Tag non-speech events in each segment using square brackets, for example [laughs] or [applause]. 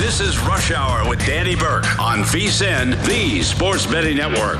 This is Rush Hour with Danny Burke on VSIN, the Sports Betting Network.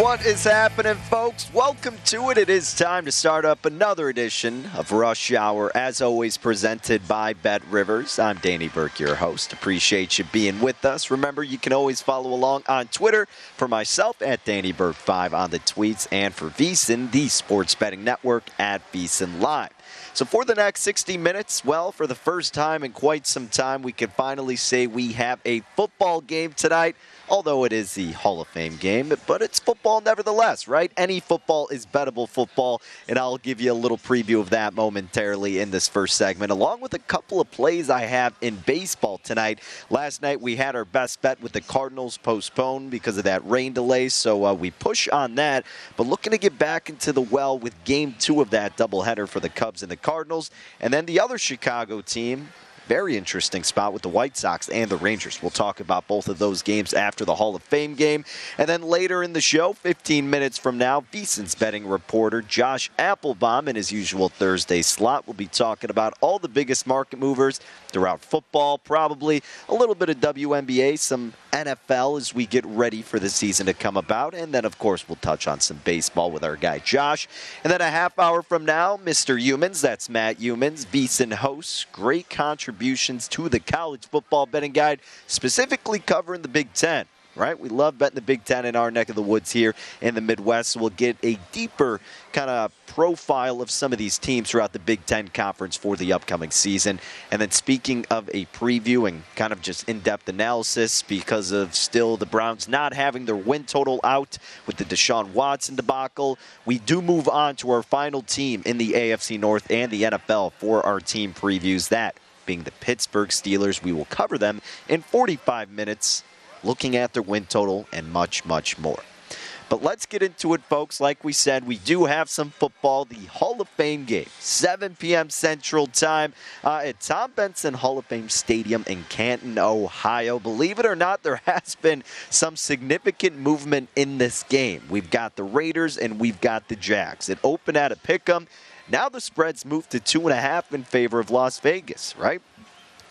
What is happening, folks? Welcome to it. It is time to start up another edition of Rush Hour, as always, presented by Bet Rivers. I'm Danny Burke, your host. Appreciate you being with us. Remember, you can always follow along on Twitter for myself at Danny Burke5 on the tweets, and for VSIN, the Sports Betting Network at VSIN Live. So, for the next 60 minutes, well, for the first time in quite some time, we can finally say we have a football game tonight although it is the Hall of Fame game, but it's football nevertheless, right? Any football is bettable football, and I'll give you a little preview of that momentarily in this first segment, along with a couple of plays I have in baseball tonight. Last night we had our best bet with the Cardinals postponed because of that rain delay, so uh, we push on that, but looking to get back into the well with game two of that doubleheader for the Cubs and the Cardinals, and then the other Chicago team very interesting spot with the White Sox and the Rangers. We'll talk about both of those games after the Hall of Fame game. And then later in the show, 15 minutes from now, VSIN's betting reporter Josh Applebaum in his usual Thursday slot will be talking about all the biggest market movers throughout football, probably a little bit of WNBA, some NFL as we get ready for the season to come about. And then, of course, we'll touch on some baseball with our guy Josh. And then a half hour from now, Mr. Youmans, that's Matt Youmans, VSIN hosts, great contributions to the college football betting guide, specifically covering the Big Ten right? We love betting the Big Ten in our neck of the woods here in the Midwest. We'll get a deeper kind of profile of some of these teams throughout the Big Ten Conference for the upcoming season. And then speaking of a preview and kind of just in-depth analysis because of still the Browns not having their win total out with the Deshaun Watson debacle, we do move on to our final team in the AFC North and the NFL for our team previews. That being the Pittsburgh Steelers. We will cover them in 45 minutes looking at their win total, and much, much more. But let's get into it, folks. Like we said, we do have some football. The Hall of Fame game, 7 p.m. Central Time uh, at Tom Benson Hall of Fame Stadium in Canton, Ohio. Believe it or not, there has been some significant movement in this game. We've got the Raiders and we've got the Jags. It opened at a pick 'em. Now the spread's moved to two and a half in favor of Las Vegas, right?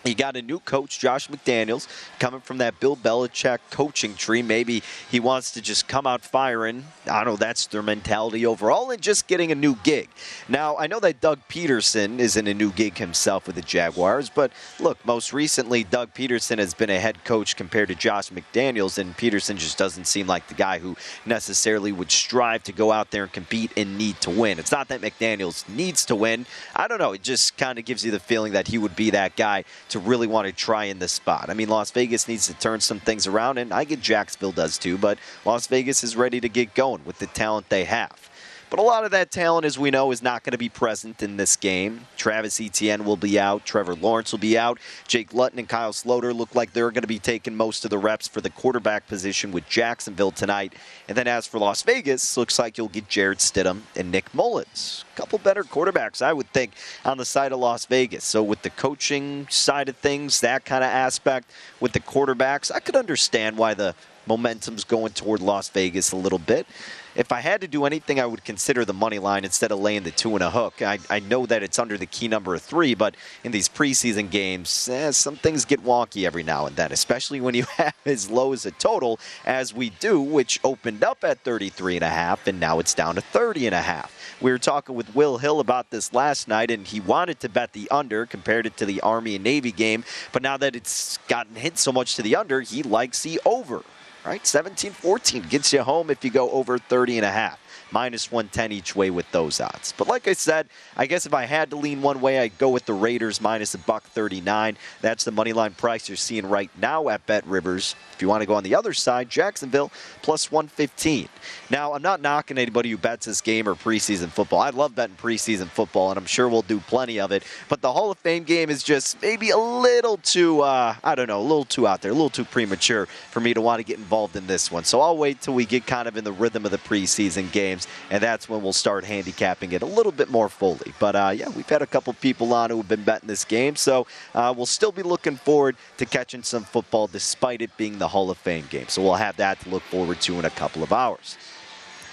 You got a new coach, Josh McDaniels, coming from that Bill Belichick coaching tree. Maybe he wants to just come out firing. I don't know, that's their mentality overall, and just getting a new gig. Now, I know that Doug Pederson is in a new gig himself with the Jaguars, but look, most recently, Doug Pederson has been a head coach compared to Josh McDaniels, and Pederson just doesn't seem like the guy who necessarily would strive to go out there and compete and need to win. It's not that McDaniels needs to win. I don't know, it just kind of gives you the feeling that he would be that guy really want to try in this spot. I mean, Las Vegas needs to turn some things around, and I get Jacksonville does too, but Las Vegas is ready to get going with the talent they have. But a lot of that talent, as we know, is not going to be present in this game. Travis Etienne will be out. Trevor Lawrence will be out. Jake Luton and Kyle Sloter look like they're going to be taking most of the reps for the quarterback position with Jacksonville tonight. And then as for Las Vegas, looks like you'll get Jarrett Stidham and Nick Mullens. A couple better quarterbacks, I would think, on the side of Las Vegas. So with the coaching side of things, that kind of aspect, with the quarterbacks, I could understand why the momentum's going toward Las Vegas a little bit if I had to do anything, I would consider the money line instead of laying the two and a hook. I, I know that it's under the key number of three, but in these preseason games, eh, some things get wonky every now and then, especially when you [laughs] have as low as a total as we do, which opened up at 33 and a half, and now it's down to 30 and a half. We were talking with Will Hill about this last night, and he wanted to bet the under, compared it to the Army and Navy game. But now that it's gotten hit so much to the under, he likes the over right? 17 14 gets you home if you go over 30 and a half minus 110 each way with those odds. But like I said, I guess if I had to lean one way, I'd go with the Raiders minus a buck 39. That's the money line price you're seeing right now at Bet Rivers. If you want to go on the other side, Jacksonville plus 115. Now, I'm not knocking anybody who bets this game or preseason football. I love betting preseason football, and I'm sure we'll do plenty of it. But the Hall of Fame game is just maybe a little too, uh, I don't know, a little too out there, a little too premature for me to want to get involved in this one. So I'll wait till we get kind of in the rhythm of the preseason games and that's when we'll start handicapping it a little bit more fully. But uh, yeah, we've had a couple people on who have been betting this game, so uh, we'll still be looking forward to catching some football despite it being the Hall of Fame game. So we'll have that to look forward to in a couple of hours.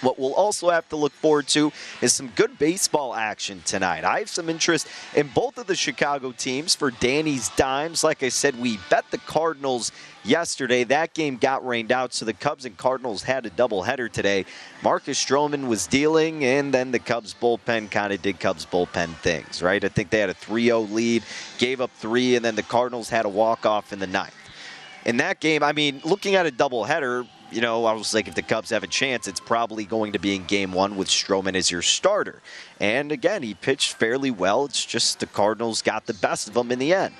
What we'll also have to look forward to is some good baseball action tonight. I have some interest in both of the Chicago teams for Danny's Dimes. Like I said, we bet the Cardinals yesterday. That game got rained out, so the Cubs and Cardinals had a doubleheader today. Marcus Stroman was dealing, and then the Cubs bullpen kind of did Cubs bullpen things, right? I think they had a 3 0 lead, gave up three, and then the Cardinals had a walk off in the ninth. In that game, I mean, looking at a doubleheader, you know, I was like, if the Cubs have a chance, it's probably going to be in game one with Stroman as your starter. And again, he pitched fairly well. It's just the Cardinals got the best of him in the end.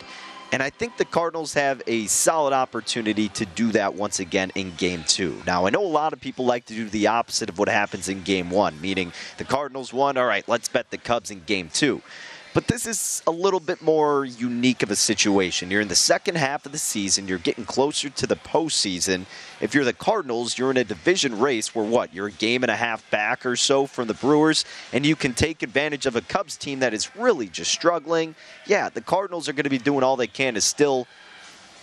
And I think the Cardinals have a solid opportunity to do that once again in game two. Now, I know a lot of people like to do the opposite of what happens in game one, meaning the Cardinals won, all right, let's bet the Cubs in game two. But this is a little bit more unique of a situation. You're in the second half of the season, you're getting closer to the postseason. If you're the Cardinals, you're in a division race where what? You're a game and a half back or so from the Brewers, and you can take advantage of a Cubs team that is really just struggling. Yeah, the Cardinals are going to be doing all they can to still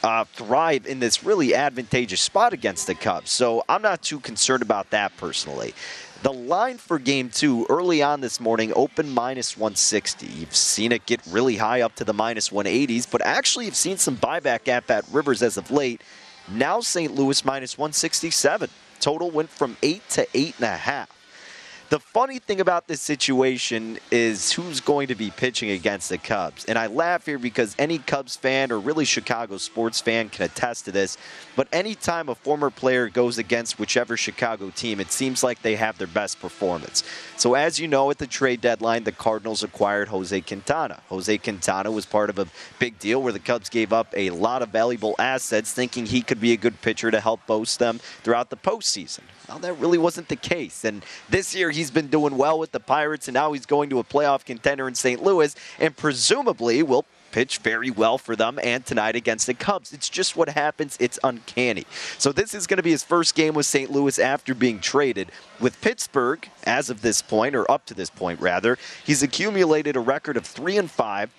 uh, thrive in this really advantageous spot against the Cubs. So I'm not too concerned about that personally. The line for game two early on this morning open minus 160. You've seen it get really high up to the minus 180s, but actually you've seen some buyback at Bet Rivers as of late. Now St. Louis minus 167. Total went from eight to eight and a half. The funny thing about this situation is who's going to be pitching against the Cubs. And I laugh here because any Cubs fan or really Chicago sports fan can attest to this. But anytime a former player goes against whichever Chicago team, it seems like they have their best performance. So, as you know, at the trade deadline, the Cardinals acquired Jose Quintana. Jose Quintana was part of a big deal where the Cubs gave up a lot of valuable assets, thinking he could be a good pitcher to help boast them throughout the postseason. Well, that really wasn't the case. And this year, he's been doing well with the Pirates, and now he's going to a playoff contender in St. Louis, and presumably will pitch very well for them and tonight against the Cubs. It's just what happens. It's uncanny. So this is going to be his first game with St. Louis after being traded. With Pittsburgh, as of this point, or up to this point rather, he's accumulated a record of three and five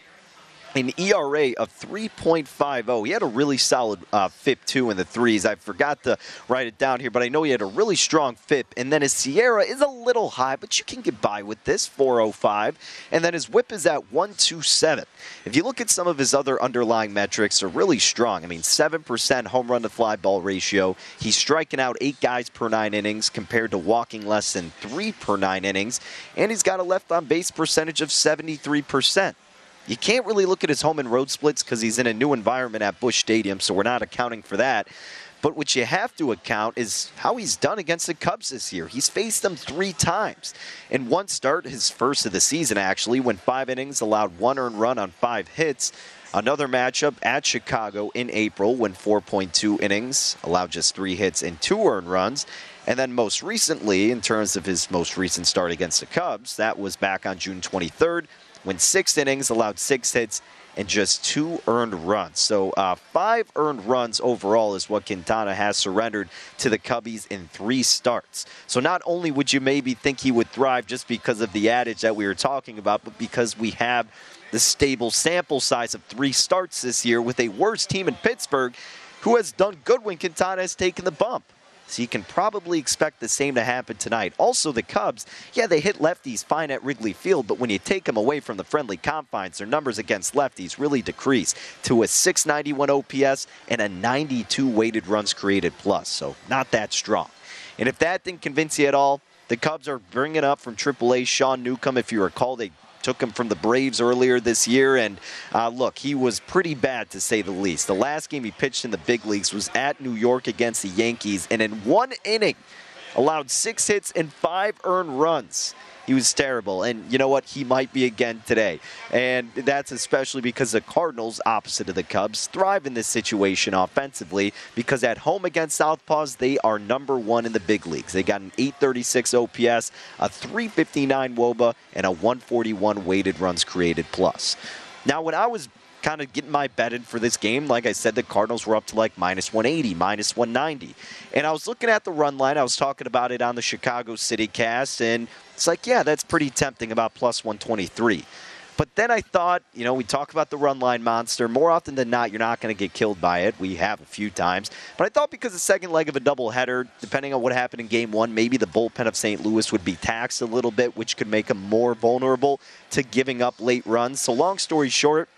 an ERA of 3.50. He had a really solid uh, FIP too in the threes. I forgot to write it down here, but I know he had a really strong FIP. And then his SIERA is a little high, but you can get by with this 405. And then his WHIP is at 127. If you look at some of his other underlying metrics, are really strong. I mean, 7% home run to fly ball ratio. He's striking out eight guys per nine innings compared to walking less than three per nine innings. And he's got a left on base percentage of 73%. You can't really look at his home and road splits because he's in a new environment at Busch Stadium, so we're not accounting for that. But what you have to account is how he's done against the Cubs this year. He's faced them three times. In one start, his first of the season actually, went five innings, allowed one earned run on five hits. Another matchup at Chicago in April, when 4.2 innings, allowed just three hits and two earned runs. And then most recently, in terms of his most recent start against the Cubs, that was back on June 23rd, went six innings, allowed six hits, and just two earned runs. So uh, five earned runs overall is what Quintana has surrendered to the Cubbies in three starts. So not only would you maybe think he would thrive just because of the adage that we were talking about, but because we have the stable sample size of three starts this year with a worse team in Pittsburgh who has done good when Quintana has taken the bump. So you can probably expect the same to happen tonight. Also, the Cubs, yeah, they hit lefties fine at Wrigley Field, but when you take them away from the friendly confines, their numbers against lefties really decrease to a 691 OPS and a 92 weighted runs created plus. So not that strong. And if that didn't convince you at all, the Cubs are bringing up from AAA Sean Newcomb. If you recall, they took him from the Braves earlier this year. And uh, look, he was pretty bad to say the least. The last game he pitched in the big leagues was at New York against the Yankees, and in one inning, allowed six hits and five earned runs. He was terrible. And you know what? He might be again today. And that's especially because the Cardinals, opposite of the Cubs, thrive in this situation offensively because at home against Southpaws, they are number one in the big leagues. They got an 836 OPS, a 359 WOBA, and a 141 weighted runs created plus. Now, when I was kind of getting my bet in for this game. Like I said, the Cardinals were up to like minus 180, minus 190. And I was looking at the run line. I was talking about it on the Chicago City cast, and it's like, yeah, that's pretty tempting about plus 123. But then I thought, you know, we talk about the run line monster. More often than not, you're not going to get killed by it. We have a few times. But I thought because the second leg of a doubleheader, depending on what happened in game one, maybe the bullpen of St. Louis would be taxed a little bit, which could make them more vulnerable to giving up late runs. So, long story short,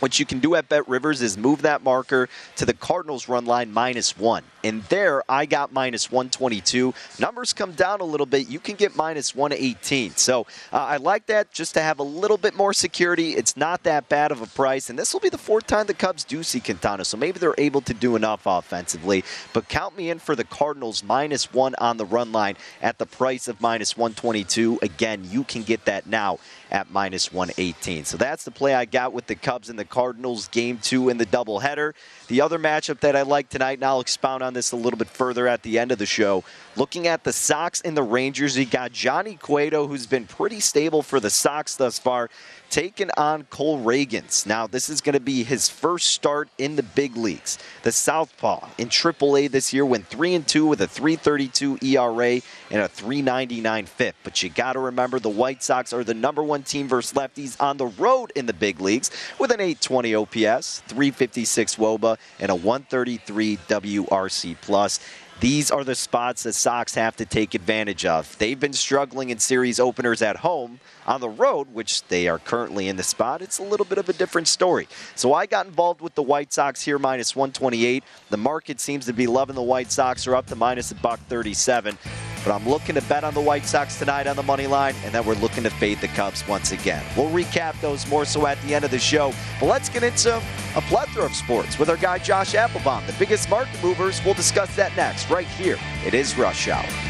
what you can do at Bet Rivers is move that marker to the Cardinals run line minus one. And there, I got minus 122. Numbers come down a little bit. You can get minus 118. So uh, I like that just to have a little bit more security. It's not that bad of a price. And this will be the fourth time the Cubs do see Quintana. So maybe they're able to do enough offensively. But count me in for the Cardinals minus one on the run line at the price of minus 122. Again, you can get that now at minus 118. So that's the play I got with the Cubs and the Cardinals game two in the doubleheader. The other matchup that I like tonight, and I'll expound on this a little bit further at the end of the show. Looking at the Sox and the Rangers, you got Johnny Cueto, who's been pretty stable for the Sox thus far taking on Cole Ragans. Now, this is going to be his first start in the big leagues. The Southpaw in AAA this year went 3 and 2 with a 332 ERA and a 399 FIP. But you got to remember the White Sox are the number one team versus lefties on the road in the big leagues with an 820 OPS, 356 WOBA, and a 133 WRC plus. These are the spots the Sox have to take advantage of. They've been struggling in series openers at home. On the road, which they are currently in the spot, it's a little bit of a different story. So I got involved with the White Sox here, minus 128. The market seems to be loving the White Sox. Are up to minus a buck 37. But I'm looking to bet on the White Sox tonight on the money line, and then we're looking to fade the Cubs once again. We'll recap those more so at the end of the show. But let's get into a plethora of sports with our guy Josh Applebaum, the biggest market movers. We'll discuss that next, right here. It is Rush Hour.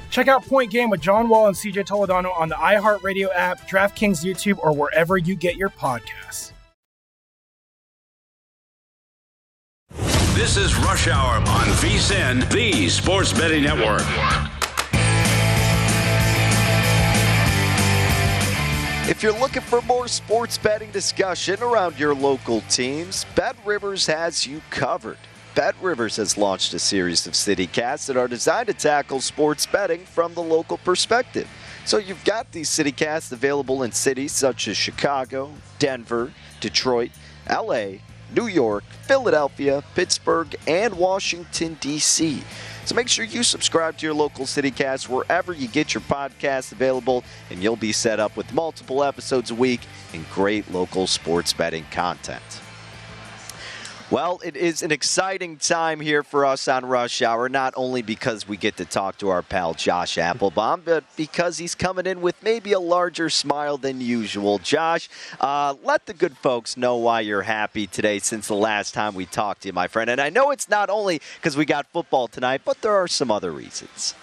Check out Point Game with John Wall and CJ Toledano on the iHeartRadio app, DraftKings YouTube, or wherever you get your podcasts. This is Rush Hour on VSIN, the Sports Betting Network. If you're looking for more sports betting discussion around your local teams, Bet Rivers has you covered. Bet Rivers has launched a series of CityCasts that are designed to tackle sports betting from the local perspective. So you've got these CityCasts available in cities such as Chicago, Denver, Detroit, LA, New York, Philadelphia, Pittsburgh, and Washington, D.C. So make sure you subscribe to your local CityCast wherever you get your podcasts available, and you'll be set up with multiple episodes a week and great local sports betting content. Well, it is an exciting time here for us on Rush Hour, not only because we get to talk to our pal Josh Applebaum, [laughs] but because he's coming in with maybe a larger smile than usual. Josh, uh, let the good folks know why you're happy today since the last time we talked to you, my friend. And I know it's not only because we got football tonight, but there are some other reasons.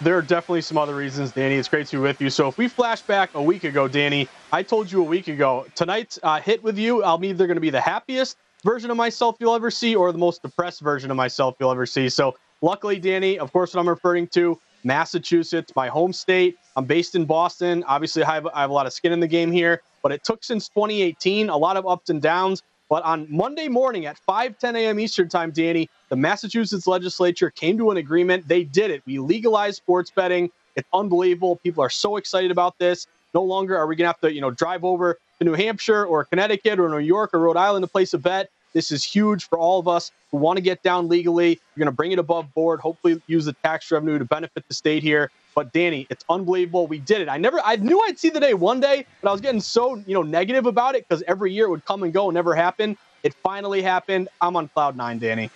There are definitely some other reasons, Danny. It's great to be with you. So if we flash back a week ago, Danny, I told you a week ago, tonight's uh, hit with you, I'm either going to be the happiest version of myself you'll ever see or the most depressed version of myself you'll ever see. So luckily, Danny, of course, what I'm referring to, Massachusetts, my home state. I'm based in Boston. Obviously, I have, I have a lot of skin in the game here, but it took since 2018, a lot of ups and downs. But on Monday morning at 5 10 a.m. Eastern Time, Danny, the Massachusetts legislature came to an agreement. They did it. We legalized sports betting. It's unbelievable. People are so excited about this. No longer are we going to have to, you know, drive over to New Hampshire or Connecticut or New York or Rhode Island to place a bet. This is huge for all of us who want to get down legally. You're going to bring it above board. Hopefully, use the tax revenue to benefit the state here. But Danny, it's unbelievable. We did it. I never, I knew I'd see the day one day, but I was getting so, you know, negative about it because every year it would come and go and never happen. It finally happened. I'm on cloud nine, Danny.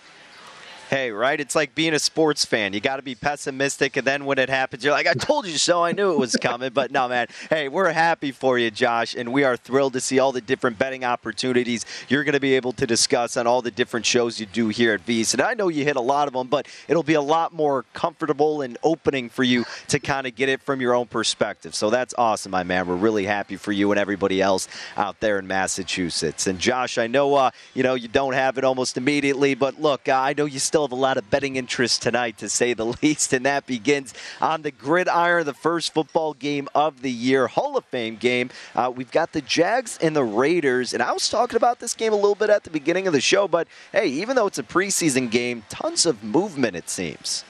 Hey, right? It's like being a sports fan. You got to be pessimistic, and then when it happens, you're like, I told you so. I knew it was coming. But no, man. Hey, we're happy for you, Josh, and we are thrilled to see all the different betting opportunities you're going to be able to discuss on all the different shows you do here at V's. And I know you hit a lot of them, but it'll be a lot more comfortable and opening for you to kind of get it from your own perspective. So that's awesome, my man. We're really happy for you and everybody else out there in Massachusetts. And Josh, I know uh, you know you don't have it almost immediately, but look, uh, I know you still have a lot of betting interest tonight, to say the [laughs] least, and that begins on the gridiron, the first football game of the year, Hall of Fame game. Uh, we've got the Jags and the Raiders, and I was talking about this game a little bit at the beginning of the show, but hey, even though it's a preseason game, tons of movement it seems.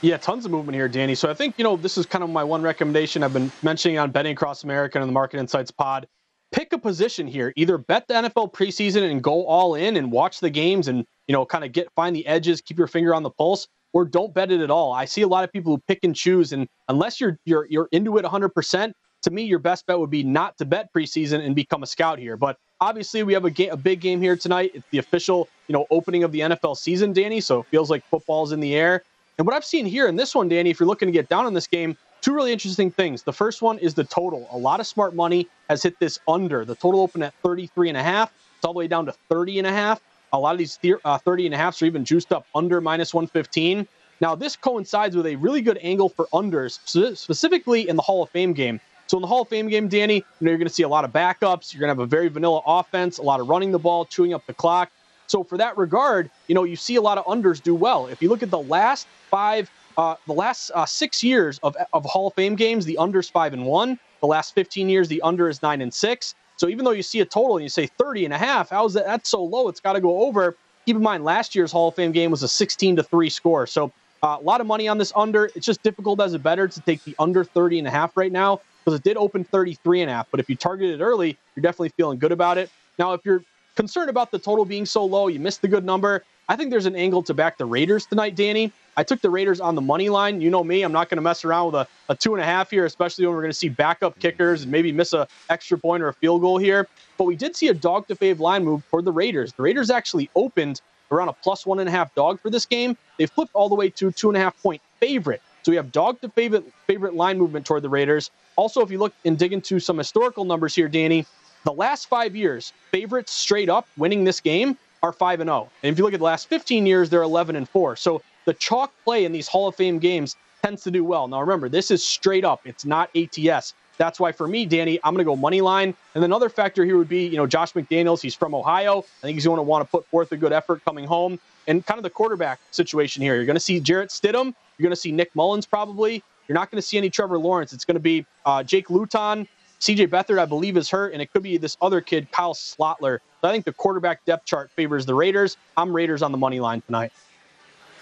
Yeah, tons of movement here, Danny. So I think, you know, this is kind of my one recommendation I've been mentioning on Betting Across America and the Market Insights pod. pick a position here. Either bet the NFL preseason and go all in and watch the games and you know kind of get find the edges, keep your finger on the pulse, or don't bet it at all. I see a lot of people who pick and choose, and unless you're you're you're into it 100, percent to me, your best bet would be not to bet preseason and become a scout here. But obviously, we have a, ga- a big game here tonight. It's the official you know opening of the NFL season, Danny. So it feels like football's in the air. And what I've seen here in this one, Danny, if you're looking to get down on this game, two really interesting things. The first one is the total. A lot of smart money has hit this under. The total opened at 33 and a half. It's all the way down to 30 and a half. A lot of these uh, 30 and a halfs are even juiced up under minus 115. Now, this coincides with a really good angle for unders, specifically in the Hall of Fame game. So in the Hall of Fame game, Danny, you know you're going to see a lot of backups. You're going to have a very vanilla offense, a lot of running the ball, chewing up the clock. So for that regard, you know you see a lot of unders do well. If you look at the last five, uh, the last uh, six years of, of Hall of Fame games, the unders five and one. The last 15 years, the under is nine and six. So even though you see a total and you say 30 and a half, how is that? That's so low. It's got to go over. Keep in mind, last year's Hall of Fame game was a 16 to three score. So uh, a lot of money on this under. It's just difficult as a better to take the under 30 and a half right now because it did open 33 and a half. But if you target it early, you're definitely feeling good about it. Now, if you're concerned about the total being so low, you missed the good number. I think there's an angle to back the Raiders tonight, Danny. I took the Raiders on the money line. You know me, I'm not going to mess around with a, a two and a half here, especially when we're going to see backup kickers and maybe miss a extra point or a field goal here. But we did see a dog to fave line move for the Raiders. The Raiders actually opened around a plus one and a half dog for this game. They flipped all the way to two and a half point favorite. So we have dog to favorite favorite line movement toward the Raiders. Also, if you look and dig into some historical numbers here, Danny, the last five years, favorites straight up winning this game are five and zero. Oh. And if you look at the last 15 years, they're 11 and four. So the chalk play in these Hall of Fame games tends to do well. Now remember, this is straight up. It's not ATS. That's why for me, Danny, I'm going to go money line. And another factor here would be, you know, Josh McDaniels. He's from Ohio. I think he's going to want to put forth a good effort coming home. And kind of the quarterback situation here. You're going to see Jarrett Stidham. You're going to see Nick Mullens probably. You're not going to see any Trevor Lawrence. It's going to be uh, Jake Luton. CJ Beathard, I believe, is hurt, and it could be this other kid, Kyle Sloter. I think the quarterback depth chart favors the Raiders. I'm Raiders on the money line tonight.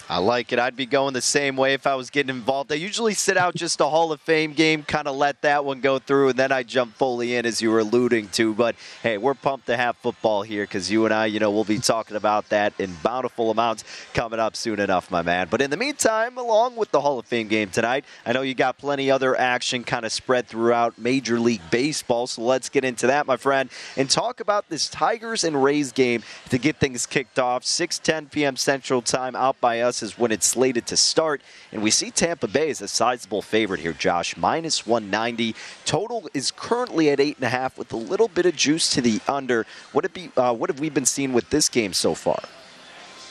I like it. I'd be going the same way if I was getting involved. I usually sit out just a Hall of Fame game, kind of let that one go through, and then I jump fully in, as you were alluding to. But hey, we're pumped to have football here because you and I, you know, we'll be talking about that in bountiful amounts coming up soon enough, my man. But in the meantime, along with the Hall of Fame game tonight, I know you got plenty other action kind of spread throughout Major League Baseball. So let's get into that, my friend, and talk about this Tigers and Rays game to get things kicked off. 6:10 p.m. Central Time out by us is when it's slated to start. And we see Tampa Bay as a sizable favorite here, Josh, minus 190. Total is currently at 8.5 with a little bit of juice to the under. What, it be, uh, what have we been seeing with this game so far?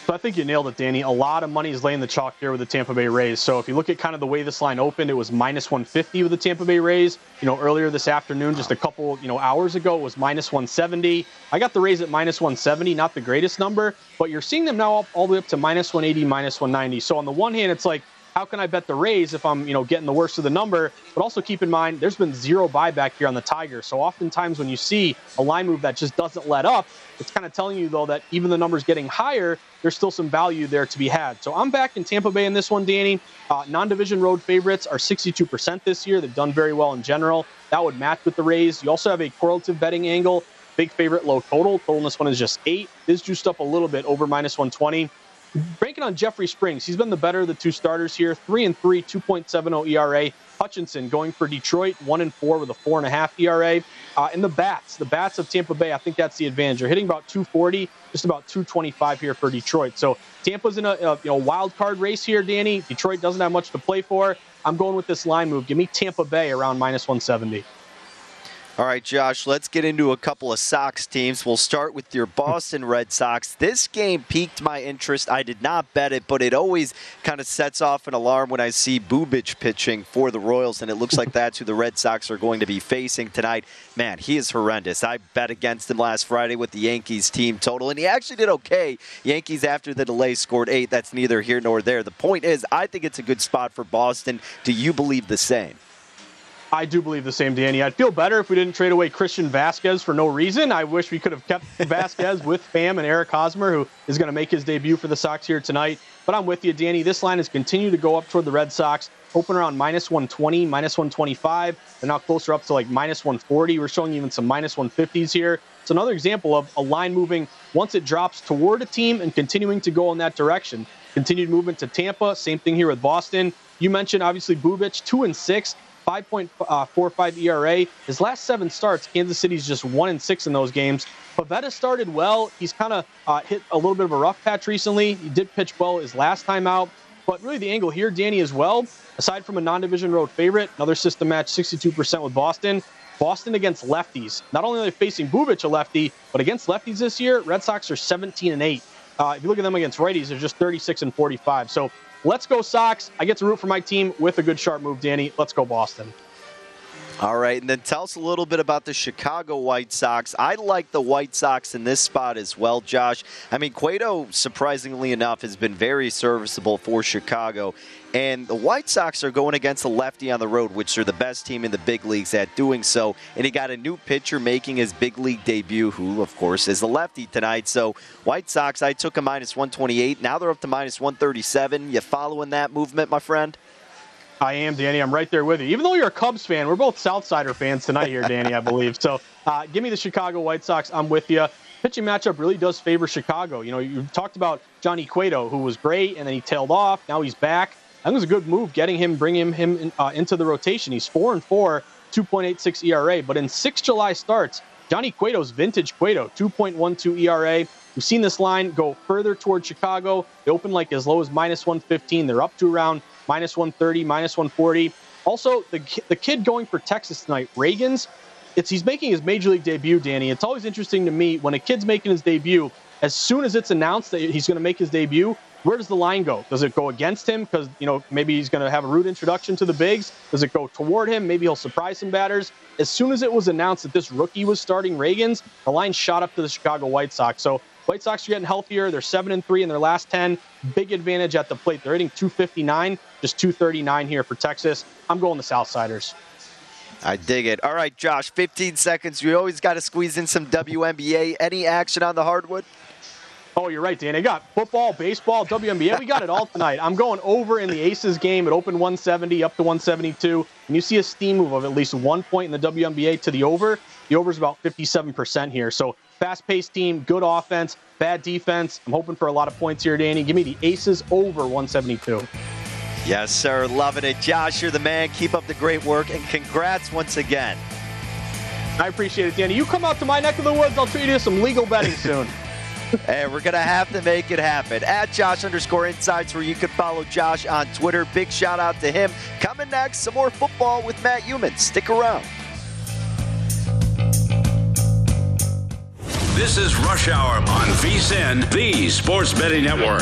So I think you nailed it, Danny. A lot of money is laying the chalk here with the Tampa Bay Rays. So if you look at kind of the way this line opened, it was minus 150 with the Tampa Bay Rays. You know, earlier this afternoon, just a couple, you know, hours ago, it was minus 170. I got the Rays at minus 170, not the greatest number, but you're seeing them now up, all the way up to minus 180, minus 190. So on the one hand, it's like how can I bet the Rays if I'm, you know, getting the worst of the number? But also keep in mind, there's been zero buyback here on the Tigers. So oftentimes when you see a line move that just doesn't let up, it's kind of telling you though that even the numbers getting higher, there's still some value there to be had. So I'm back in Tampa Bay in this one, Danny. Uh, non-division road favorites are 62% this year. They've done very well in general. That would match with the Rays. You also have a correlative betting angle. Big favorite, low total. Total in this one is just eight. This juiced up a little bit over minus 120. Banking on Jeffrey Springs. He's been the better of the two starters here. Three and three, 2.70 ERA. Hutchison going for Detroit, one and four with a four and a half ERA. Uh, and the bats, the bats of Tampa Bay, I think that's the advantage. They're hitting about 240, just about 225 here for Detroit. So Tampa's in a, a you know wild card race here, Danny. Detroit doesn't have much to play for. I'm going with this line move. Give me Tampa Bay around minus 170. All right, Josh, let's get into a couple of Sox teams. We'll start with your Boston Red Sox. This game piqued my interest. I did not bet it, but it always kind of sets off an alarm when I see Bubic pitching for the Royals, and it looks like that's who the Red Sox are going to be facing tonight. Man, he is horrendous. I bet against him last Friday with the Yankees team total, and he actually did okay. Yankees, after the delay, scored eight. That's neither here nor there. The point is, I think it's a good spot for Boston. Do you believe the same? I do believe the same, Danny. I'd feel better if we didn't trade away Christian Vasquez for no reason. I wish we could have kept [laughs] Vasquez with Pham and Eric Hosmer, who is going to make his debut for the Sox here tonight. But I'm with you, Danny. This line has continued to go up toward the Red Sox. Open around minus 120, minus 125. They're now closer up to like minus 140. We're showing even some minus 150s here. It's another example of a line moving once it drops toward a team and continuing to go in that direction. Continued movement to Tampa. Same thing here with Boston. You mentioned obviously Bubic, two and six. 5.45 ERA. His last seven starts, Kansas City's just one and six in those games. Pivetta started well. He's kind of uh, hit a little bit of a rough patch recently. He did pitch well his last time out. But really, the angle here, Danny, as well, aside from a non division road favorite, another system match 62% with Boston. Boston against lefties. Not only are they facing Bubic, a lefty, but against lefties this year, Red Sox are 17 and 8. Uh, if you look at them against righties, they're just 36 and 45. So Let's go Sox. I get to root for my team with a good sharp move, Danny. Let's go Boston. All right, and then tell us a little bit about the Chicago White Sox. I like the White Sox in this spot as well, Josh. I mean, Cueto, surprisingly enough, has been very serviceable for Chicago. And the White Sox are going against a lefty on the road, which are the best team in the big leagues at doing so. And he got a new pitcher making his big league debut, who, of course, is the lefty tonight. So, White Sox, I took a minus 128. Now they're up to minus 137. You following that movement, my friend? I am, Danny. I'm right there with you. Even though you're a Cubs fan, we're both Southsider fans tonight here, Danny, I believe. So uh, give me the Chicago White Sox. I'm with you. Pitching matchup really does favor Chicago. You know, you talked about Johnny Cueto, who was great, and then he tailed off. Now he's back. I think it was a good move getting him, bringing him in, uh, into the rotation. He's four and four, 2.86 ERA. But in six July starts, Johnny Cueto's vintage Cueto, 2.12 ERA. We've seen this line go further toward Chicago. They open like as low as minus 115. They're up to around minus 130, minus 140. Also, the the kid going for Texas tonight, Ragans, it's he's making his major league debut, Danny. It's always interesting to me when a kid's making his debut. As soon as it's announced that he's going to make his debut, where does the line go? Does it go against him because you know maybe he's going to have a rude introduction to the bigs? Does it go toward him? Maybe he'll surprise some batters. As soon as it was announced that this rookie was starting Ragans, the line shot up to the Chicago White Sox. So White Sox are getting healthier. They're seven and three in their last ten. Big advantage at the plate. They're hitting 259, just 239 here for Texas. I'm going the Southsiders. I dig it. All right, Josh, 15 seconds. We always got to squeeze in some WNBA. Any action on the hardwood? Oh, you're right, Dan. I got football, baseball, WNBA. We got it all tonight. I'm going over in the Aces game. It opened 170 up to 172. And you see a steam move of at least one point in the WNBA to the over. The over is about 57% here. So fast paced team, good offense, bad defense. I'm hoping for a lot of points here, Danny. Give me the Aces over 172. Yes, sir. Loving it. Josh, you're the man. Keep up the great work and congrats once again. I appreciate it, Danny. You come out to my neck of the woods, I'll treat you to some legal betting soon. [laughs] [laughs] hey, we're going to have to make it happen. At Josh underscore insights, where you can follow Josh on Twitter. Big shout out to him. Coming next, some more football with Matt Youmans. Stick around. This is Rush Hour on VSIN, the Sports Betting Network.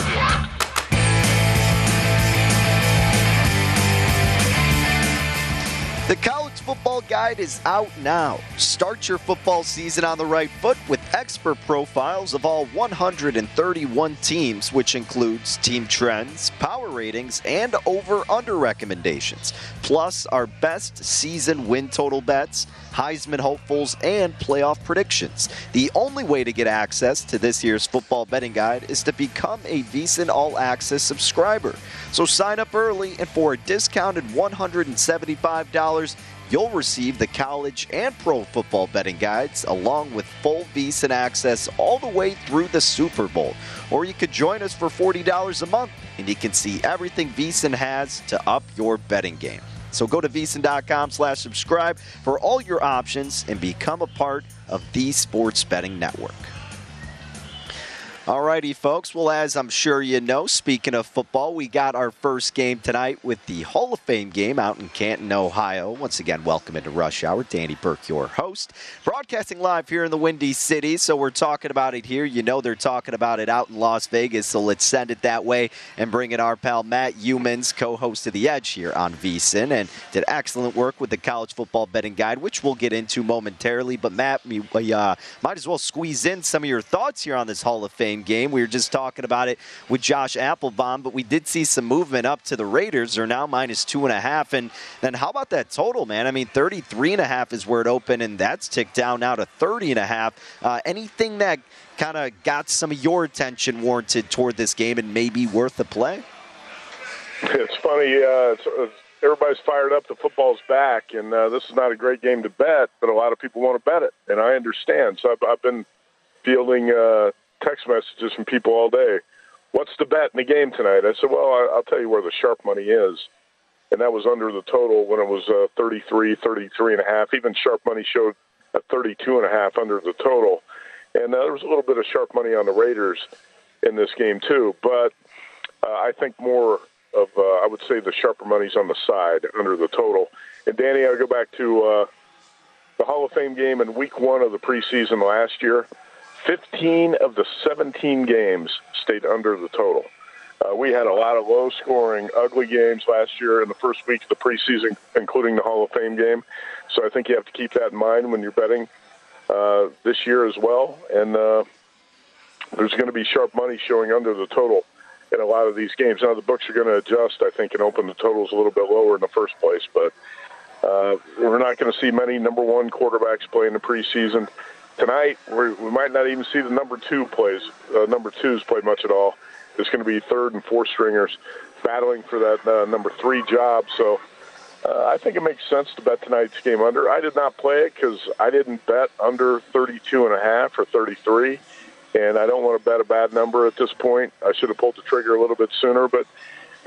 The College Football Guide is out now. Start your football season on the right foot with expert profiles of all 131 teams, which includes team trends, power ratings, and over under recommendations, plus our best season win total bets Heisman hopefuls, and playoff predictions. The only way to get access to this year's football betting guide is to become a VSIN All Access subscriber. So sign up early, and for a discounted $175, you'll receive the college and pro football betting guides along with full VSIN access all the way through the Super Bowl. Or you could join us for $40 a month and you can see everything VSIN has to up your betting game. So go to vsin.com slash subscribe for all your options and become a part of the Sports Betting Network. Alrighty, folks. Well, as I'm sure you know, speaking of football, we got our first game tonight with the Hall of Fame game out in Canton, Ohio. Once again, welcome into Rush Hour. Danny Burke, your host. Broadcasting live here in the Windy City, so we're talking about it here. You know they're talking about it out in Las Vegas, so let's send it that way and bring in our pal Matt Youmans, co-host of The Edge here on VSIN, and did excellent work with the College Football Betting Guide, which we'll get into momentarily. But Matt, we uh, might as well squeeze in some of your thoughts here on this Hall of Fame Game. We were just talking about it with Josh Applebaum, but we did see some movement up to the Raiders. They're now minus two and a half. And then how about that total, man? I mean, 33 and a half is where it opened, and that's ticked down now to 30 and a half. Uh, anything that kind of got some of your attention warranted toward this game and maybe worth the play? It's funny. Uh, it's, it's, everybody's fired up. The football's back, and uh, this is not a great game to bet, but a lot of people want to bet it, and I understand. So I've, I've been fielding uh, text messages from people all day. What's the bet in the game tonight? I said, well, I, will tell you where the sharp money is. And that was under the total when it was uh, 33, 33 and a half. Even sharp money showed a 32 and a half under the total. And uh, there was a little bit of sharp money on the Raiders in this game, too. But uh, I think more of uh, I would say the sharper money's on the side under the total. And Danny, I'll go back to uh, the Hall of Fame game in Week One of the preseason last year. Fifteen of the seventeen games stayed under the total. Uh, we had a lot of low-scoring, ugly games last year in the first week of the preseason, including the Hall of Fame game. So I think you have to keep that in mind when you're betting uh, this year as well. And uh, there's going to be sharp money showing under the total in a lot of these games. Now the books are going to adjust, I think, and open the totals a little bit lower in the first place. But uh, we're not going to see many number one quarterbacks play in the preseason tonight. we might not even see the number two plays. Uh, number twos play much at all. It's going to be third and fourth stringers battling for that uh, number three job. So. Uh, I think it makes sense to bet tonight's game under. I did not play it because I didn't bet under 32 and a half or 33 and I don't want to bet a bad number at this point. I should have pulled the trigger a little bit sooner, but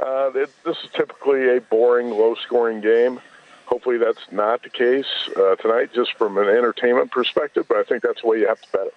uh, it, this is typically a boring, low-scoring game. Hopefully, that's not the case uh, tonight, just from an entertainment perspective. But I think that's the way you have to bet it.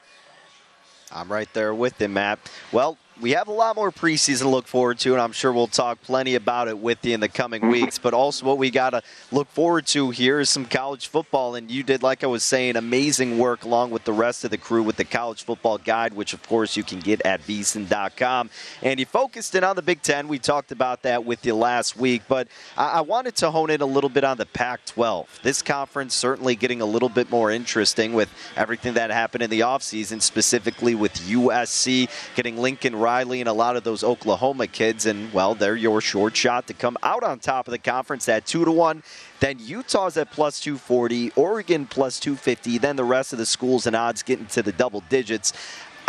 I'm right there with him, Matt. Well, we have a lot more preseason to look forward to, and I'm sure we'll talk plenty about it with you in the coming mm-hmm. weeks. But also, what we got to look forward to here is some college football. And you did, like I was saying, amazing work along with the rest of the crew with the college football guide, which, of course, you can get at VSiN.com. And you focused in on the Big Ten. We talked about that with you last week, but I, I wanted to hone in a little bit on the Pac 12. This conference certainly getting a little bit more interesting with everything that happened in the offseason, specifically with USC getting Lincoln Riley and a lot of those Oklahoma kids, and well, they're your short shot to come out on top of the conference at two to one. Then Utah's at plus 240, Oregon plus 250. Then the rest of the schools and odds get into the double digits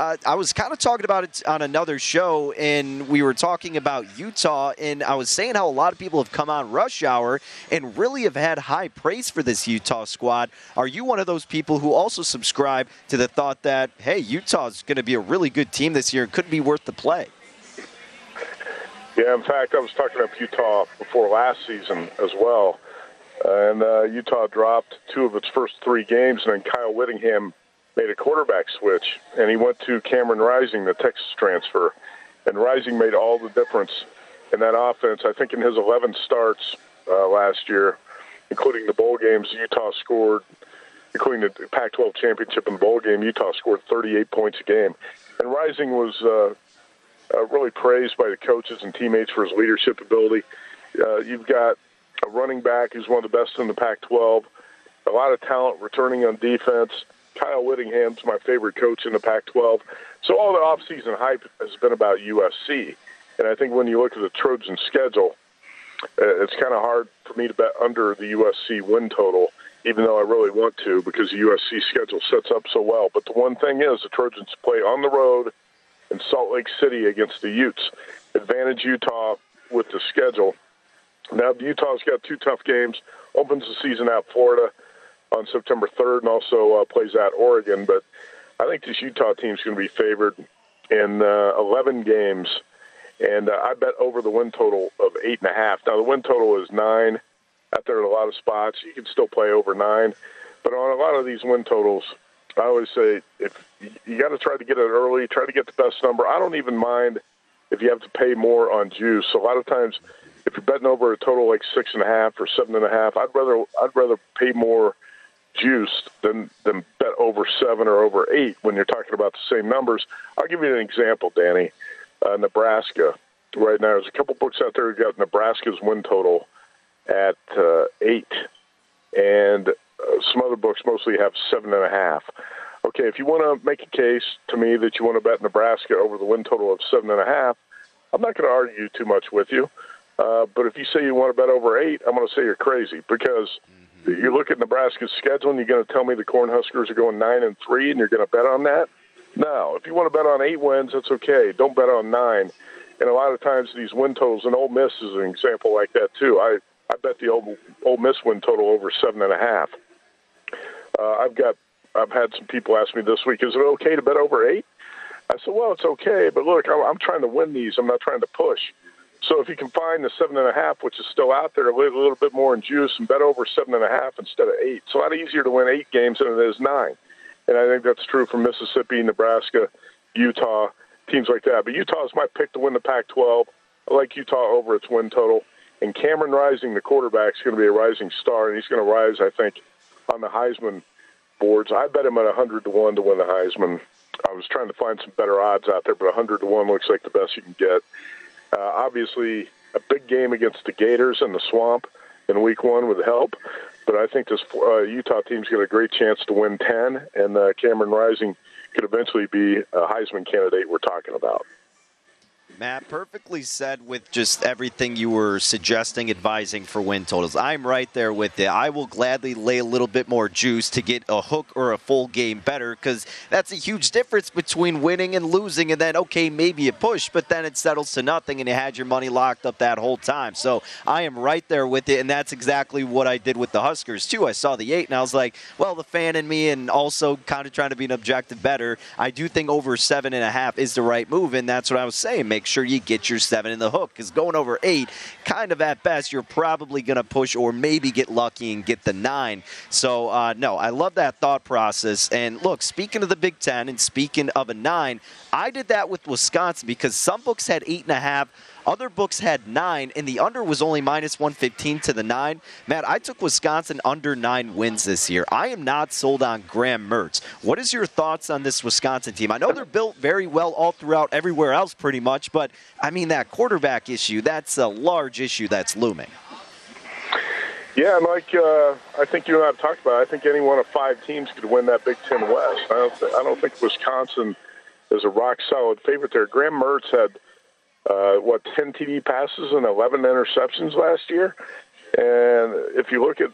uh, I was kind of talking about it on another show, and we were talking about Utah, and I was saying how a lot of people have come on rush hour and really have had high praise for this Utah squad. Are you one of those people who also subscribe to the thought that, hey, Utah's going to be a really good team this year and could be worth the play? Yeah, in fact, I was talking about Utah before last season as well. And uh, Utah dropped two of its first three games, and then Kyle Whittingham made a quarterback switch, and he went to Cameron Rising, the Texas transfer, and Rising made all the difference in that offense. I think in his 11 starts uh, last year, including the bowl games, Utah scored, including the Pac-12 championship and bowl game, Utah scored 38 points a game, and Rising was uh, uh, really praised by the coaches and teammates for his leadership ability. Uh, you've got a running back who's one of the best in the Pac-12, a lot of talent returning on defense Kyle Whittingham's my favorite coach in the Pac-12. So all the offseason hype has been about USC, and I think when you look at the Trojan schedule, uh, it's kind of hard for me to bet under the USC win total, even though I really want to because the USC schedule sets up so well. But the one thing is, the Trojans play on the road in Salt Lake City against the Utes. Advantage Utah with the schedule. Now Utah's got two tough games. Opens the season at Florida on September 3rd and also uh, plays at Oregon. But I think this Utah team is going to be favored in uh, 11 games, and uh, I bet over the win total of eight and a half. Now the win total is nine. Out there in a lot of spots, you can still play over nine, but on a lot of these win totals, I always say if you got to try to get it early, try to get the best number. I don't even mind if you have to pay more on juice. A lot of times, if you're betting over a total like six and a half or seven and a half, I'd rather I'd rather pay more juiced than than bet over seven or over eight when you're talking about the same numbers. I'll give you an example, Danny. Uh, Nebraska right now. There's a couple books out there who got Nebraska's win total at uh, eight, and uh, some other books mostly have seven and a half. Okay, if you want to make a case to me that you want to bet Nebraska over the win total of seven and a half, I'm not going to argue too much with you. Uh, but if you say you want to bet over eight, I'm going to say you're crazy because mm-hmm. You look at Nebraska's schedule and you're going to tell me the Cornhuskers are going nine and three and you're going to bet on that. No, if you want to bet on eight wins, that's okay. Don't bet on nine. And a lot of times these win totals, and Ole Miss is an example like that too. I I bet the Ole, Ole Miss win total over seven and a half. Uh, I've got I've had some people ask me this week, is it okay to bet over eight? I said, well, it's okay, but look, I'm trying to win these. I'm not trying to push. So if you can find the seven and a half, which is still out there, a little, bit more in juice, and bet over seven and a half instead of eight, it's a lot easier to win eight games than it is nine. And I think that's true for Mississippi, Nebraska, Utah, teams like that. But Utah is my pick to win the Pac-12. I like Utah over its win total. And Cameron Rising, the quarterback, is going to be a rising star, and he's going to rise, I think, on the Heisman boards. I bet him at 100 to 1 to win the Heisman. I was trying to find some better odds out there, but 100 to 1 looks like the best you can get. Uh, obviously, a big game against the Gators in the swamp in week one would help, but I think this uh, Utah team's got a great chance to win 10, and uh, Cameron Rising could eventually be a Heisman candidate we're talking about. Matt, perfectly said with just everything you were suggesting, advising for win totals. I'm right there with it. I will gladly lay a little bit more juice to get a hook or a full game better because that's a huge difference between winning and losing. And then, okay, maybe a push, but then it settles to nothing and you had your money locked up that whole time. So I am right there with it. And that's exactly what I did with the Huskers, too. I saw the eight and I was like, well, the fan in me and also kind of trying to be an objective bettor. I do think over seven and a half is the right move. And that's what I was saying. Make sure you get your seven in the hook. Because going over eight, kind of at best, you're probably going to push or maybe get lucky and get the nine. So, uh, no, I love that thought process. And look, speaking of the Big Ten and speaking of a nine, I did that with Wisconsin because some books had eight and a half. Other books had nine, and the under was only minus 115 to the nine. Matt, I took Wisconsin under nine wins this year. I am not sold on Graham Mertz. What is your thoughts on this Wisconsin team? I know they're built very well all throughout everywhere else, pretty much, but I mean, that quarterback issue, that's a large issue that's looming. Yeah, Mike. Uh, I think you and I have talked about. It. I think any one of five teams could win that Big Ten West. I don't. Th- I don't think Wisconsin is a rock solid favorite there. Graham Mertz had uh, what 10 TD passes and 11 interceptions last year. And if you look at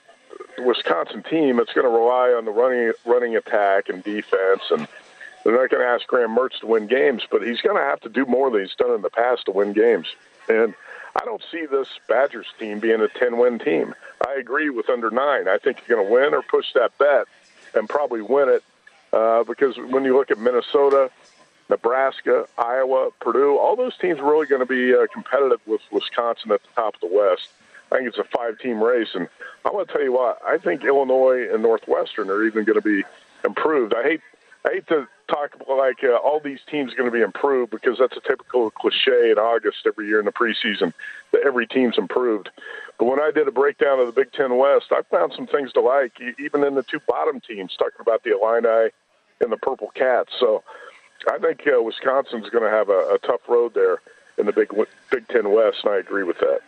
the Wisconsin team, it's going to rely on the running running attack and defense, and they're not going to ask Graham Mertz to win games, but he's going to have to do more than he's done in the past to win games. And I don't see this Badgers team being a 10 win team. I agree with under nine. I think you're going to win or push that bet and probably win it uh, because when you look at Minnesota, Nebraska, Iowa, Purdue, all those teams are really going to be uh, competitive with Wisconsin at the top of the West. I think it's a five-team race, and I want to tell you what I think Illinois and Northwestern are even going to be improved. I hate I hate to talk like uh, all these teams are going to be improved because that's a typical cliche in August every year in the preseason that every team's improved. But when I did a breakdown of the Big Ten West, I found some things to like, even in the two bottom teams, talking about the Illini and the Purple Cats. So I think uh, Wisconsin's going to have a, a tough road there in the Big Big Ten West, and I agree with that.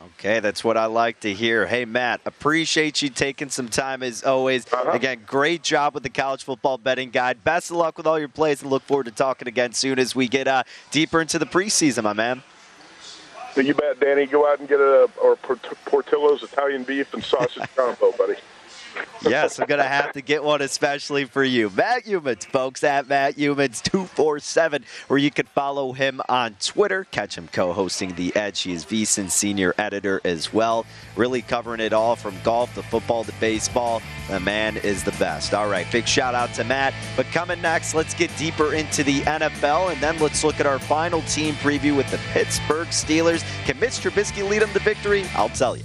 Okay, that's what I like to hear. Hey, Matt, appreciate you taking some time as always. Uh-huh. Again, great job with the college football betting guide. Best of luck with all your plays and look forward to talking again soon as we get uh, deeper into the preseason, my man. You bet, Danny. Go out and get a or Portillo's Italian beef and sausage [laughs] combo, buddy [laughs] yes, I'm going to have to get one especially for you. Matt Youmans, folks, at Matt Youmans 247, where you can follow him on Twitter. Catch him co hosting The Edge. He is VSiN senior editor as well. Really covering it all from golf to football to baseball. The man is the best. All right, big shout out to Matt. But coming next, let's get deeper into the NFL, and then let's look at our final team preview with the Pittsburgh Steelers. Can Mitch Trubisky lead them to victory? I'll tell you.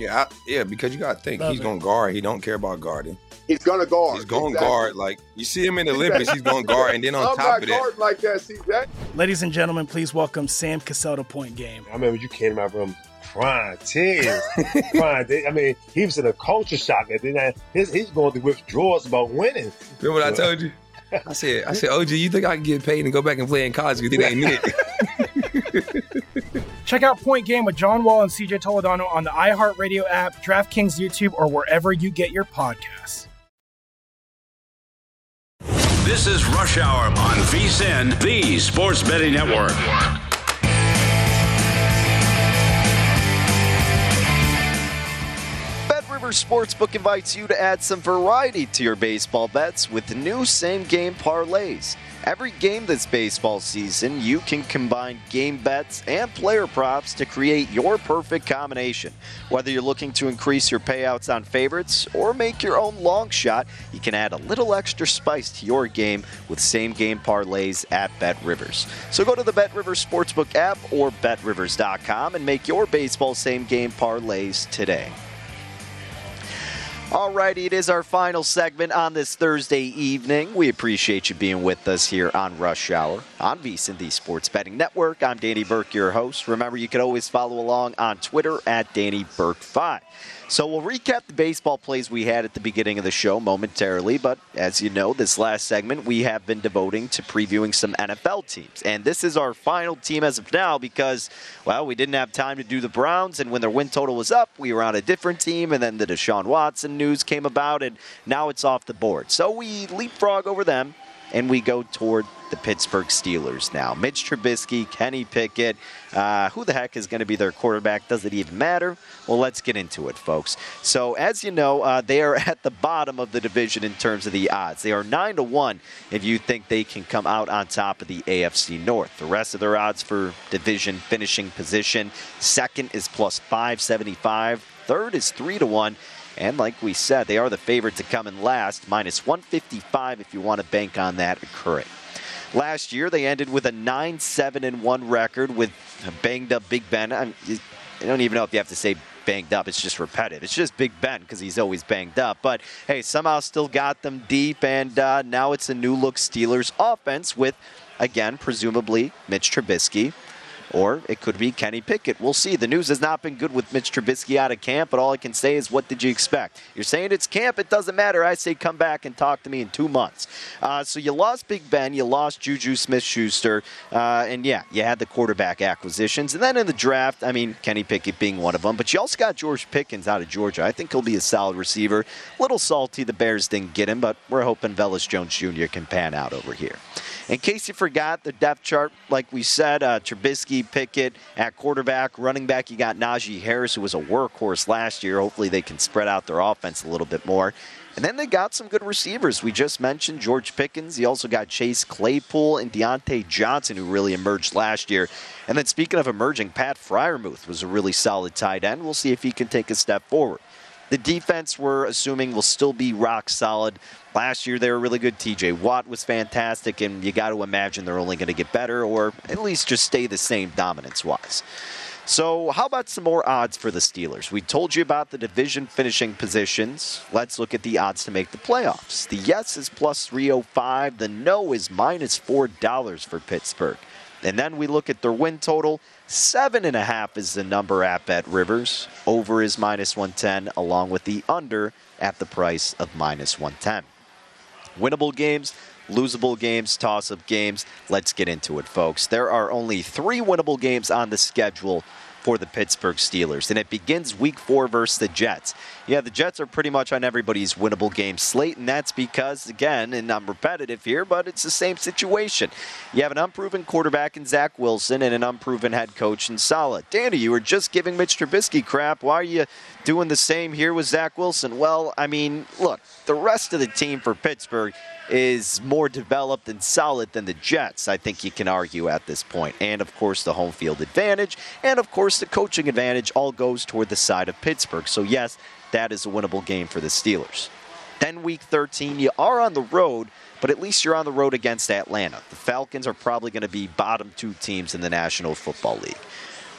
Yeah, I, yeah, because you got to think Love he's it. going to guard. He don't care about guarding. He's gonna guard. He's going to Exactly. guard. Like you see him in the Olympics, he's going [laughs] to guard, and then on I'm top not of that, like that, CJ. Ladies and gentlemen, please welcome Sam Cassell to Point Game. I remember you came to my room crying, tears, [laughs] crying. They- I mean, he was in a culture shock. And then uh, his, he's going through withdrawals about winning. Remember what I told you? I said, I said, OG, you think I can get paid and go back and play in college? You think ain't it? [laughs] Check out Point Game with John Wall and CJ Toledano on the iHeartRadio app, DraftKings YouTube, or wherever you get your podcasts. This is Rush Hour on VSIN, the Sports Betting Network. Bet Rivers Sportsbook invites you to add some variety to your baseball bets with new same game parlays. Every game this baseball season, you can combine game bets and player props to create your perfect combination. Whether you're looking to increase your payouts on favorites or make your own long shot, you can add a little extra spice to your game with same game parlays at Bet Rivers. So go to the Bet Rivers Sportsbook app or betrivers.com and make your baseball same game parlays today. Alrighty, it is our final segment on this Thursday evening. We appreciate you being with us here on Rush Hour on VSiN, the Sports Betting Network. I'm Danny Burke, your host. Remember, you can always follow along on Twitter at Danny Burke5. So we'll recap the baseball plays we had at the beginning of the show momentarily, but as you know, this last segment we have been devoting to previewing some NFL teams. And this is our final team as of now because, well, we didn't have time to do the Browns, and when their win total was up, we were on a different team, and then the Deshaun Watson news came about, and now it's off the board. So we leapfrog over them and we go toward the Pittsburgh Steelers now. Mitch Trubisky, Kenny Pickett. Uh, who the heck is going to be their quarterback? Does it even matter? Well, let's get into it, folks. So, as you know, uh, they are [laughs] at the bottom of the division in terms of the odds. They are nine to one if you think they can come out on top of the AFC North. The rest of their odds for division finishing position: second is plus five seventy five. Third is three to one. And like we said, they are the favorite to come in last, minus 155 if you want to bank on that occurring. Last year, they ended with a 9 7 and 1 record with banged up Big Ben. I, I don't even know if you have to say banged up, it's just repetitive. It's just Big Ben because he's always banged up. But hey, somehow still got them deep, and uh, now it's a new look Steelers offense with, again, presumably Mitch Trubisky. Or it could be Kenny Pickett. We'll see. The news has not been good with Mitch Trubisky out of camp, but all I can say is, what did you expect? You're saying it's camp. It doesn't matter. I say come back and talk to me in two months. Uh, so you lost Big Ben. You lost Juju Smith Schuster. Uh, and yeah, you had the quarterback acquisitions. And then in the draft, I mean, Kenny Pickett being one of them. But you also got George Pickens out of Georgia. I think he'll be a solid receiver. A little salty the Bears didn't get him, but we're hoping Velus Jones Jr. can pan out over here. In case you forgot, the depth chart, like we said, uh, Trubisky, Pickett at quarterback, running back, you got Najee Harris, who was a workhorse last year. Hopefully, they can spread out their offense a little bit more. And then they got some good receivers. We just mentioned George Pickens. You also got Chase Claypool and Diontae Johnson, who really emerged last year. And then speaking of emerging, Pat Freiermuth was a really solid tight end. We'll see if he can take a step forward. The defense, we're assuming, will still be rock solid. Last year, they were really good. TJ Watt was fantastic, and you got to imagine they're only going to get better or at least just stay the same dominance wise. So, how about some more odds for the Steelers? We told you about the division finishing positions. Let's look at the odds to make the playoffs. The yes is plus 305, the no is minus $4 for Pittsburgh. And then we look at their win total. Seven and a half is the number at Bet Rivers. Over is minus 110, along with the under at the price of minus 110. Winnable games, losable games, toss up games. Let's get into it, folks. There are only three winnable games on the schedule for the Pittsburgh Steelers. And it begins week four versus the Jets. Yeah, the Jets are pretty much on everybody's winnable game slate, and that's because, again, and I'm repetitive here, but it's the same situation. You have an unproven quarterback in Zach Wilson and an unproven head coach in Saleh. Danny, you were just giving Mitch Trubisky crap. Why are you doing the same here with Zach Wilson? Well, I mean, look, the rest of the team for Pittsburgh is more developed and solid than the Jets, I think you can argue at this point. And of course, the home field advantage, and of course, the coaching advantage all goes toward the side of Pittsburgh. So, yes, that is a winnable game for the Steelers. Then, week 13, you are on the road, but at least you're on the road against Atlanta. The Falcons are probably going to be bottom two teams in the National Football League.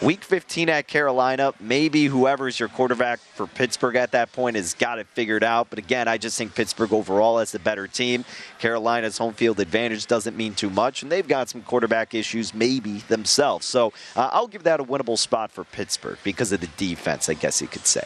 Week 15 at Carolina, maybe whoever's your quarterback for Pittsburgh at that point has got it figured out. But again, I just think Pittsburgh overall has the better team. Carolina's home field advantage doesn't mean too much, and they've got some quarterback issues maybe themselves. So uh, I'll give that a winnable spot for Pittsburgh because of the defense, I guess you could say.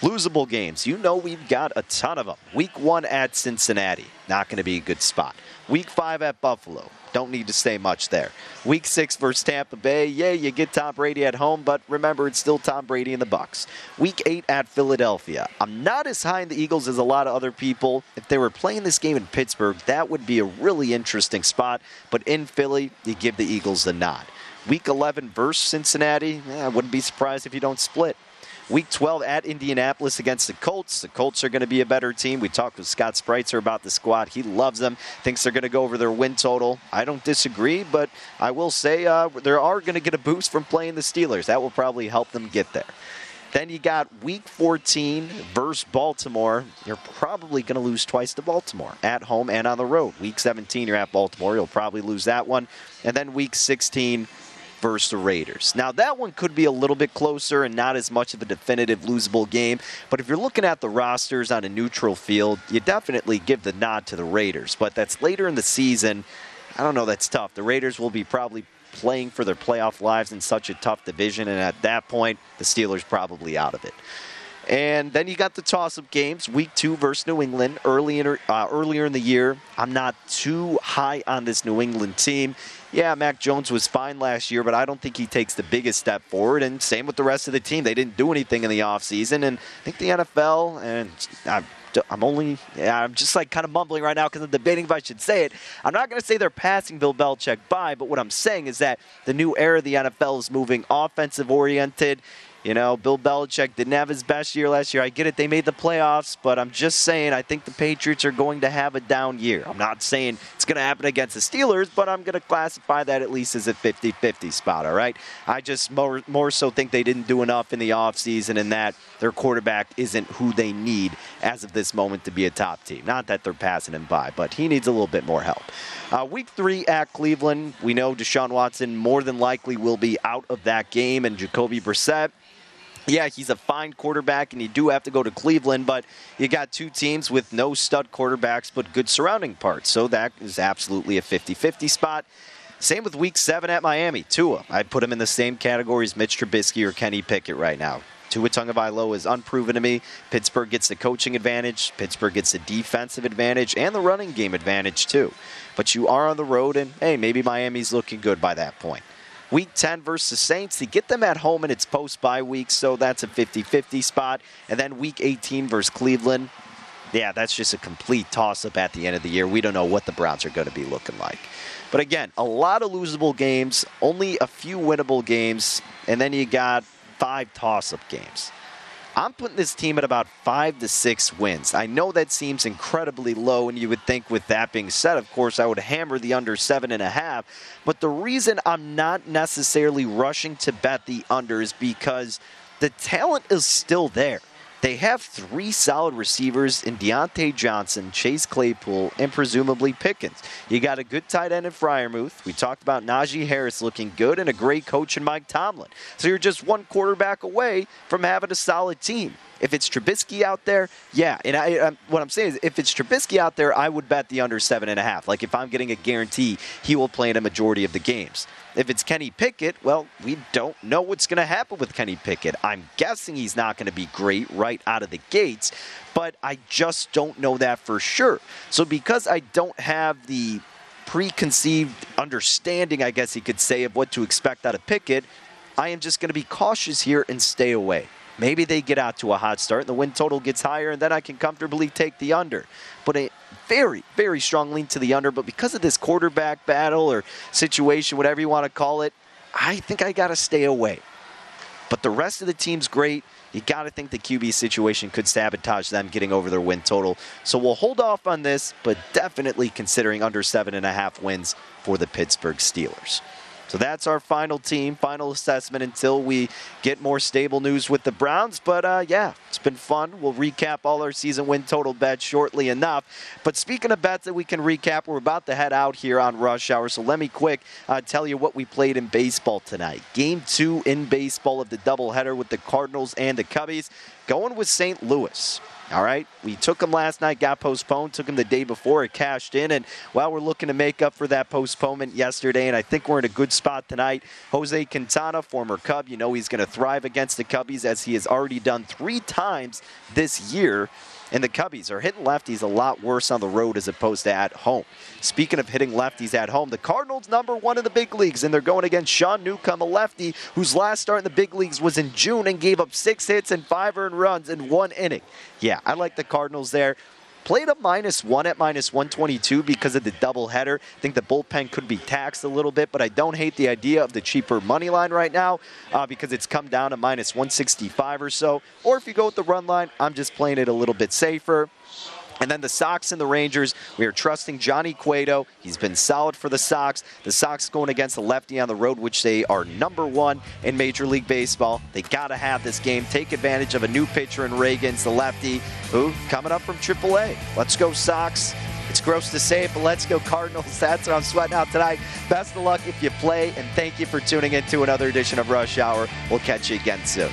Losable games. You know we've got a ton of them. Week one at Cincinnati. Not going to be a good spot. Week five at Buffalo. Don't need to say much there. Week six versus Tampa Bay. Yeah, you get Tom Brady at home, but remember it's still Tom Brady in the Bucks. Week eight at Philadelphia. I'm not as high in the Eagles as a lot of other people. If they were playing this game in Pittsburgh, that would be a really interesting spot. But in Philly, you give the Eagles the nod. Week 11 versus Cincinnati. I wouldn't be surprised if you don't split. Week 12 at Indianapolis against the Colts. The Colts are going to be a better team. We talked with Scott Spreitzer about the squad. He loves them, thinks they're going to go over their win total. I don't disagree, but I will say uh, they are going to get a boost from playing the Steelers. That will probably help them get there. Then you got week 14 versus Baltimore. You're probably going to lose twice to Baltimore at home and on the road. Week 17, you're at Baltimore. You'll probably lose that one. And then week 16, versus the Raiders. Now, that one could be a little bit closer and not as much of a definitive losable game, but if you're looking at the rosters on a neutral field, you definitely give the nod to the Raiders. But that's later in the season. I don't know, that's tough. The Raiders will be probably playing for their playoff lives in such a tough division, and at that point, the Steelers probably out of it. And then you got the toss-up games, Week Two versus New England. Early in, uh, earlier in the year, I'm not too high on this New England team. Yeah, Mac Jones was fine last year, but I don't think he takes the biggest step forward. And same with the rest of the team; they didn't do anything in the offseason. And I think the NFL and I, I'm only, I'm just like kind of mumbling right now because I'm debating if I should say it. I'm not going to say they're passing Bill Belichick by, but what I'm saying is that the new era of the NFL is moving offensive oriented. You know, Bill Belichick didn't have his best year last year. I get it, they made the playoffs, but I'm just saying I think the Patriots are going to have a down year. I'm not saying it's going to happen against the Steelers, but I'm going to classify that at least as a 50 50 spot, all right? I just more, more so think they didn't do enough in the offseason and that their quarterback isn't who they need as of this moment to be a top team. Not that they're passing him by, but he needs a little bit more help. Uh, week three at Cleveland, we know Deshaun Watson more than likely will be out of that game, and Jacoby Brissett yeah, he's a fine quarterback, and you do have to go to Cleveland, but you got two teams with no stud quarterbacks, but good surrounding parts. So that is absolutely a 50 50 spot. Same with week seven at Miami. Tua. I'd put him in the same category as Mitch Trubisky or Kenny Pickett right now. Tua Tagovailoa is unproven to me. Pittsburgh gets the coaching advantage. Pittsburgh gets the defensive advantage and the running game advantage too. But you are on the road, and hey, maybe Miami's looking good by that point. Week 10 versus Saints. They get them at home and it's post bye week, so that's a 50 50 spot. And then week 18 versus Cleveland. Yeah, that's just a complete toss up at the end of the year. We don't know what the Browns are going to be looking like. But again, a lot of losable games, only a few winnable games, and then you got five toss up games. I'm putting this team at about five to six wins. I know that seems incredibly low, and you would think, with that being said, of course, I would hammer the under seven and a half. But the reason I'm not necessarily rushing to bet the under is because the talent is still there. They have three solid receivers in Diontae Johnson, Chase Claypool, and presumably Pickens. You got a good tight end in Freiermuth. We talked about Najee Harris looking good and a great coach in Mike Tomlin. So you're just one quarterback away from having a solid team. If it's Trubisky out there, yeah. And I, um, what I'm saying is, if it's Trubisky out there, I would bet the under seven and a half. Like if I'm getting a guarantee, he will play in a majority of the games. If it's Kenny Pickett, well, we don't know what's going to happen with Kenny Pickett. I'm guessing he's not going to be great right out of the gates, but I just don't know that for sure. So because I don't have the preconceived understanding, I guess you could say, of what to expect out of Pickett, I am just going to be cautious here and stay away. Maybe they get out to a hot start and the win total gets higher, and then I can comfortably take the under. But a very, very strong lean to the under. But because of this quarterback battle or situation, whatever you want to call it, I think I got to stay away. But the rest of the team's great. You got to think the QB situation could sabotage them getting over their win total. So we'll hold off on this, but definitely considering under seven and a half wins for the Pittsburgh Steelers. So that's our final team, final assessment until we get more stable news with the Browns. But uh, yeah, it's been fun. We'll recap all our season win total bets shortly enough. But speaking of bets that we can recap, we're about to head out here on Rush Hour. So let me quick uh, tell you what we played in baseball tonight. Game two in baseball of the doubleheader with the Cardinals and the Cubbies, going with St. Louis. All right, we took him last night, got postponed, took him the day before, it cashed in, and well, we're looking to make up for that postponement yesterday, and I think we're in a good spot tonight. Jose Quintana, former Cub, you know he's going to thrive against the Cubbies as he has already done three times this year. And the Cubbies are hitting lefties a lot worse on the road as opposed to at home. Speaking of hitting lefties at home, the Cardinals number one in the big leagues, and they're going against Sean Newcomb, a lefty whose last start in the big leagues was in June and gave up six hits and five earned runs in one inning. Yeah, I like the Cardinals there. Played a minus one at minus 122 because of the doubleheader. I think the bullpen could be taxed a little bit, but I don't hate the idea of the cheaper money line right now uh, because it's come down to minus 165 or so. Or if you go with the run line, I'm just playing it a little bit safer. And then the Sox and the Rangers, we are trusting Johnny Cueto. He's been solid for the Sox. The Sox going against the lefty on the road, which they are number one in Major League Baseball. They got to have this game. Take advantage of a new pitcher in Ragans, the lefty, who coming up from AAA. Let's go Sox. It's gross to say it, but let's go Cardinals. [laughs] That's what I'm sweating out tonight. Best of luck if you play, and thank you for tuning in to another edition of Rush Hour. We'll catch you again soon.